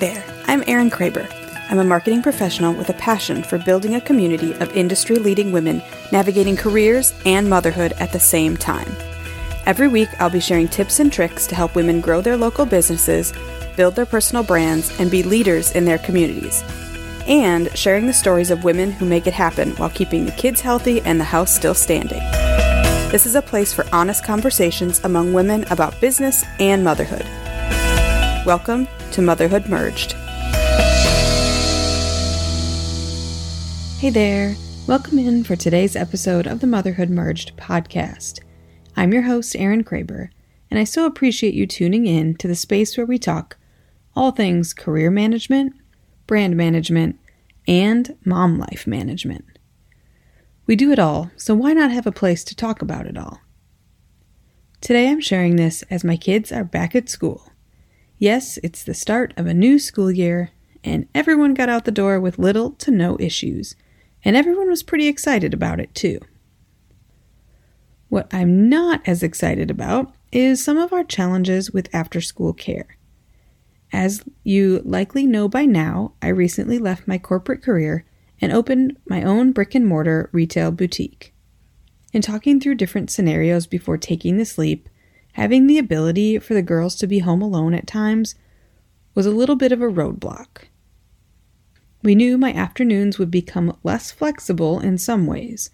there, I'm Erin Kraber. I'm a marketing professional with a passion for building a community of industry leading women navigating careers and motherhood at the same time. Every week, I'll be sharing tips and tricks to help women grow their local businesses, build their personal brands, and be leaders in their communities. And sharing the stories of women who make it happen while keeping the kids healthy and the house still standing. This is a place for honest conversations among women about business and motherhood. Welcome to Motherhood Merged. Hey there. Welcome in for today's episode of the Motherhood Merged podcast. I'm your host, Erin Kraber, and I so appreciate you tuning in to the space where we talk all things career management, brand management, and mom life management. We do it all, so why not have a place to talk about it all? Today I'm sharing this as my kids are back at school. Yes, it's the start of a new school year, and everyone got out the door with little to no issues and everyone was pretty excited about it too. What I'm not as excited about is some of our challenges with after school care. As you likely know by now, I recently left my corporate career and opened my own brick and mortar retail boutique. In talking through different scenarios before taking this sleep, having the ability for the girls to be home alone at times was a little bit of a roadblock. We knew my afternoons would become less flexible in some ways,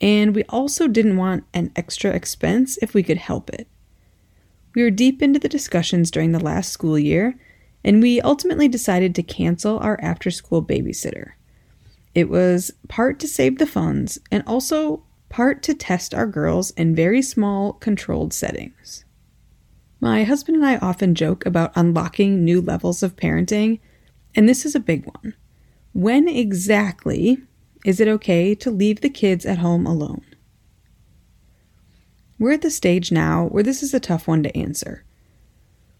and we also didn't want an extra expense if we could help it. We were deep into the discussions during the last school year, and we ultimately decided to cancel our after school babysitter. It was part to save the funds and also part to test our girls in very small, controlled settings. My husband and I often joke about unlocking new levels of parenting, and this is a big one. When exactly is it okay to leave the kids at home alone? We're at the stage now where this is a tough one to answer.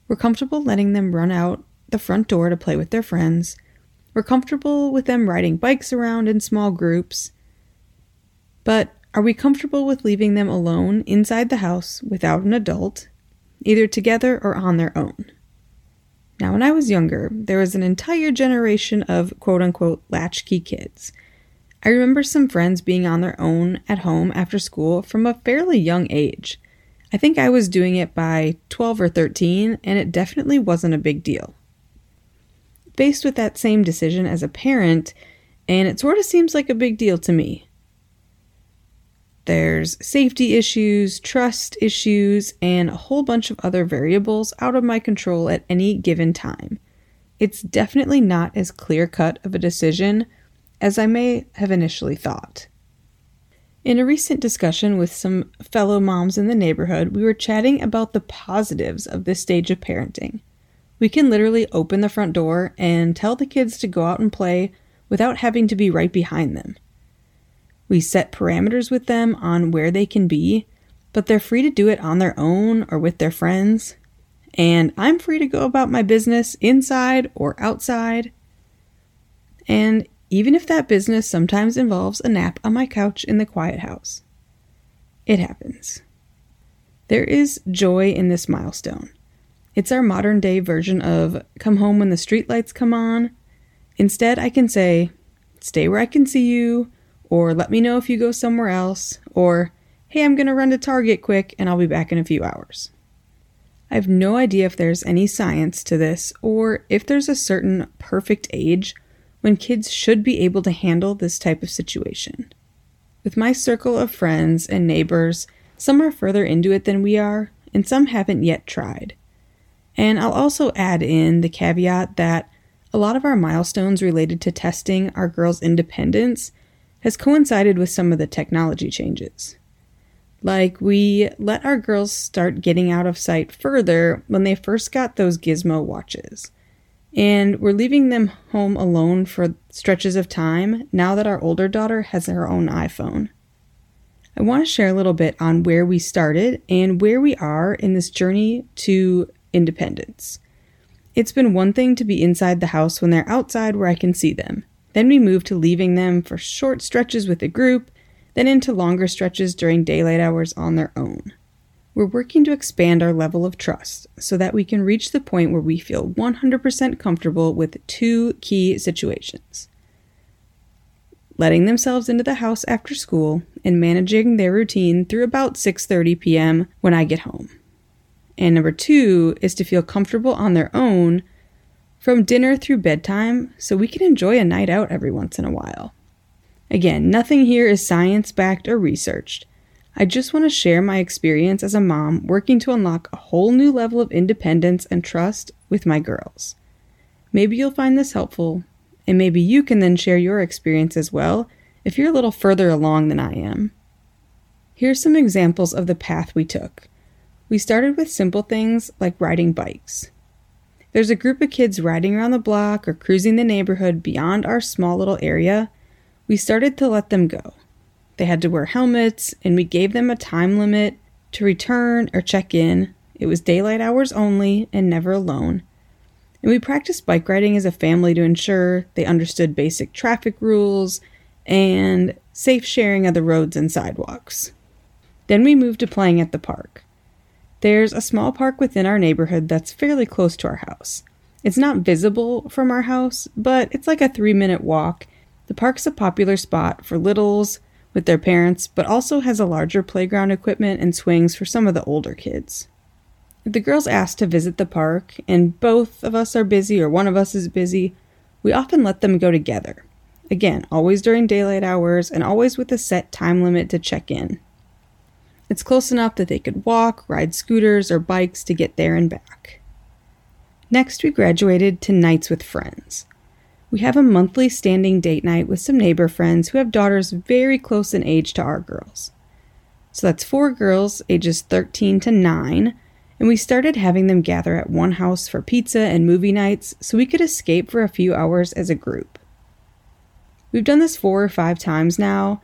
We're comfortable letting them run out the front door to play with their friends. We're comfortable with them riding bikes around in small groups. But are we comfortable with leaving them alone inside the house without an adult, either together or on their own? Now, when I was younger, there was an entire generation of quote unquote latchkey kids. I remember some friends being on their own at home after school from a fairly young age. I think I was doing it by 12 or 13, and it definitely wasn't a big deal. Faced with that same decision as a parent, and it sort of seems like a big deal to me. There's safety issues, trust issues, and a whole bunch of other variables out of my control at any given time. It's definitely not as clear cut of a decision as I may have initially thought. In a recent discussion with some fellow moms in the neighborhood, we were chatting about the positives of this stage of parenting. We can literally open the front door and tell the kids to go out and play without having to be right behind them. We set parameters with them on where they can be, but they're free to do it on their own or with their friends. And I'm free to go about my business inside or outside. And even if that business sometimes involves a nap on my couch in the quiet house, it happens. There is joy in this milestone. It's our modern day version of come home when the streetlights come on. Instead, I can say, stay where I can see you, or let me know if you go somewhere else, or hey, I'm going to run to Target quick and I'll be back in a few hours. I have no idea if there's any science to this or if there's a certain perfect age when kids should be able to handle this type of situation. With my circle of friends and neighbors, some are further into it than we are, and some haven't yet tried. And I'll also add in the caveat that a lot of our milestones related to testing our girls' independence has coincided with some of the technology changes. Like, we let our girls start getting out of sight further when they first got those gizmo watches. And we're leaving them home alone for stretches of time now that our older daughter has her own iPhone. I want to share a little bit on where we started and where we are in this journey to independence. It's been one thing to be inside the house when they're outside where I can see them. Then we moved to leaving them for short stretches with a group, then into longer stretches during daylight hours on their own. We're working to expand our level of trust so that we can reach the point where we feel 100% comfortable with two key situations letting themselves into the house after school and managing their routine through about 6:30 p.m. when I get home. And number 2 is to feel comfortable on their own from dinner through bedtime so we can enjoy a night out every once in a while. Again, nothing here is science backed or researched. I just want to share my experience as a mom working to unlock a whole new level of independence and trust with my girls. Maybe you'll find this helpful, and maybe you can then share your experience as well if you're a little further along than I am. Here's some examples of the path we took. We started with simple things like riding bikes. There's a group of kids riding around the block or cruising the neighborhood beyond our small little area. We started to let them go. They had to wear helmets, and we gave them a time limit to return or check in. It was daylight hours only and never alone. And we practiced bike riding as a family to ensure they understood basic traffic rules and safe sharing of the roads and sidewalks. Then we moved to playing at the park. There's a small park within our neighborhood that's fairly close to our house. It's not visible from our house, but it's like a three minute walk. The park's a popular spot for littles with their parents, but also has a larger playground equipment and swings for some of the older kids. The girls ask to visit the park and both of us are busy or one of us is busy, we often let them go together. Again, always during daylight hours and always with a set time limit to check in. It's close enough that they could walk, ride scooters, or bikes to get there and back. Next, we graduated to nights with friends. We have a monthly standing date night with some neighbor friends who have daughters very close in age to our girls. So that's four girls, ages 13 to 9, and we started having them gather at one house for pizza and movie nights so we could escape for a few hours as a group. We've done this four or five times now,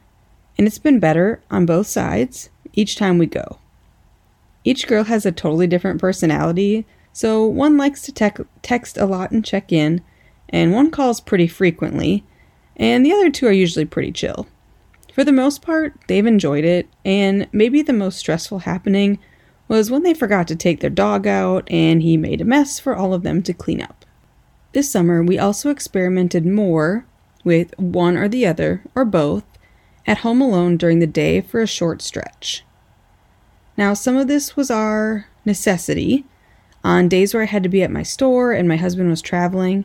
and it's been better on both sides each time we go. Each girl has a totally different personality, so one likes to te- text a lot and check in, and one calls pretty frequently, and the other two are usually pretty chill. For the most part, they've enjoyed it, and maybe the most stressful happening was when they forgot to take their dog out and he made a mess for all of them to clean up. This summer, we also experimented more with one or the other, or both, at home alone during the day for a short stretch. Now, some of this was our necessity. On days where I had to be at my store and my husband was traveling,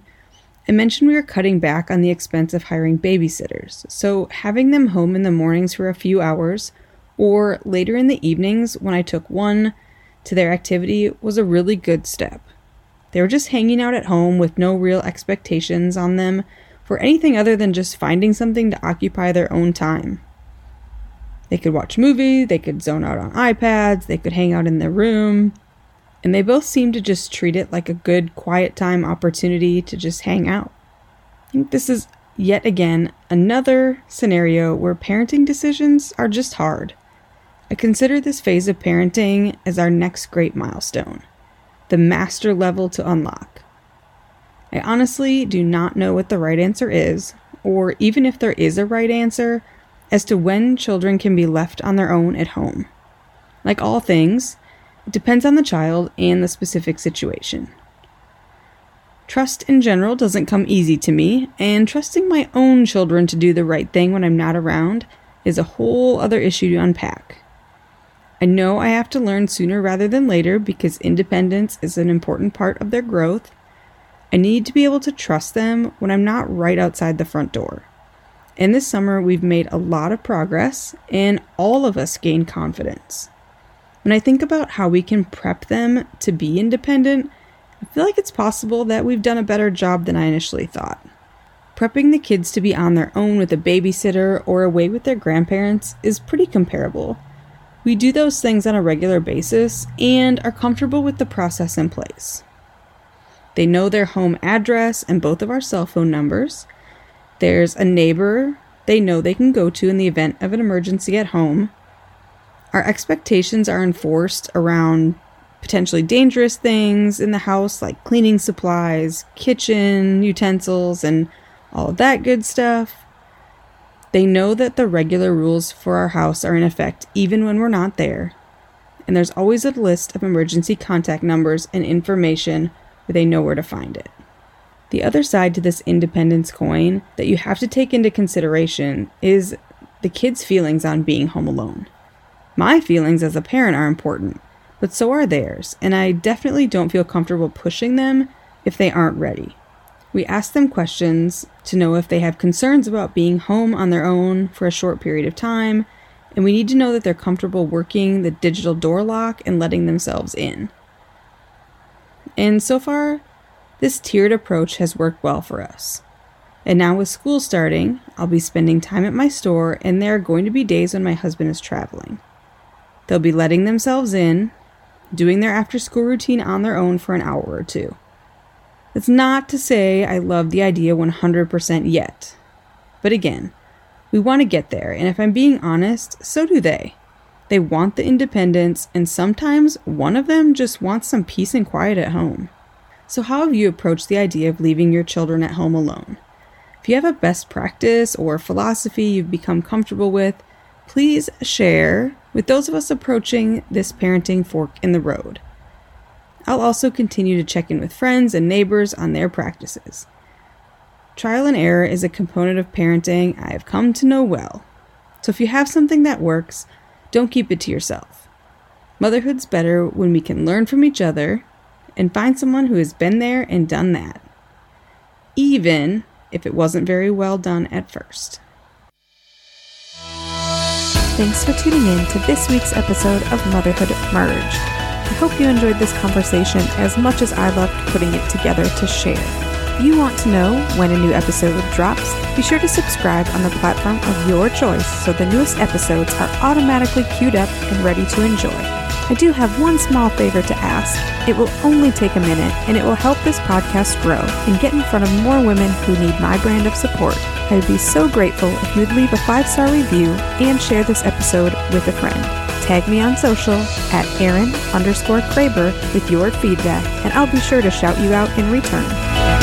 I mentioned we were cutting back on the expense of hiring babysitters, so having them home in the mornings for a few hours or later in the evenings when I took one to their activity was a really good step. They were just hanging out at home with no real expectations on them for anything other than just finding something to occupy their own time. They could watch a movie, they could zone out on iPads, they could hang out in their room, and they both seemed to just treat it like a good quiet time opportunity to just hang out. I think this is yet again another scenario where parenting decisions are just hard. I consider this phase of parenting as our next great milestone, the master level to unlock. I honestly do not know what the right answer is, or even if there is a right answer, as to when children can be left on their own at home. Like all things, it depends on the child and the specific situation. Trust in general doesn't come easy to me, and trusting my own children to do the right thing when I'm not around is a whole other issue to unpack. I know I have to learn sooner rather than later because independence is an important part of their growth. I need to be able to trust them when I'm not right outside the front door. And this summer, we've made a lot of progress, and all of us gain confidence. When I think about how we can prep them to be independent, I feel like it's possible that we've done a better job than I initially thought. Prepping the kids to be on their own with a babysitter or away with their grandparents is pretty comparable. We do those things on a regular basis and are comfortable with the process in place. They know their home address and both of our cell phone numbers. There's a neighbor they know they can go to in the event of an emergency at home. Our expectations are enforced around potentially dangerous things in the house like cleaning supplies, kitchen utensils, and all of that good stuff. They know that the regular rules for our house are in effect even when we're not there. and there's always a list of emergency contact numbers and information where they know where to find it. The other side to this independence coin that you have to take into consideration is the kids' feelings on being home alone. My feelings as a parent are important, but so are theirs, and I definitely don't feel comfortable pushing them if they aren't ready. We ask them questions to know if they have concerns about being home on their own for a short period of time, and we need to know that they're comfortable working the digital door lock and letting themselves in. And so far, this tiered approach has worked well for us. And now, with school starting, I'll be spending time at my store, and there are going to be days when my husband is traveling. They'll be letting themselves in, doing their after school routine on their own for an hour or two. That's not to say I love the idea 100% yet. But again, we want to get there, and if I'm being honest, so do they. They want the independence, and sometimes one of them just wants some peace and quiet at home. So, how have you approached the idea of leaving your children at home alone? If you have a best practice or philosophy you've become comfortable with, please share with those of us approaching this parenting fork in the road. I'll also continue to check in with friends and neighbors on their practices. Trial and error is a component of parenting I have come to know well. So if you have something that works, don't keep it to yourself. Motherhood's better when we can learn from each other and find someone who has been there and done that, even if it wasn't very well done at first. Thanks for tuning in to this week's episode of Motherhood Merge. I hope you enjoyed this conversation as much as I loved putting it together to share. If you want to know when a new episode drops, be sure to subscribe on the platform of your choice so the newest episodes are automatically queued up and ready to enjoy. I do have one small favor to ask. It will only take a minute, and it will help this podcast grow and get in front of more women who need my brand of support. I would be so grateful if you would leave a five star review and share this episode with a friend. Tag me on social at Erin underscore Kraber with your feedback, and I'll be sure to shout you out in return.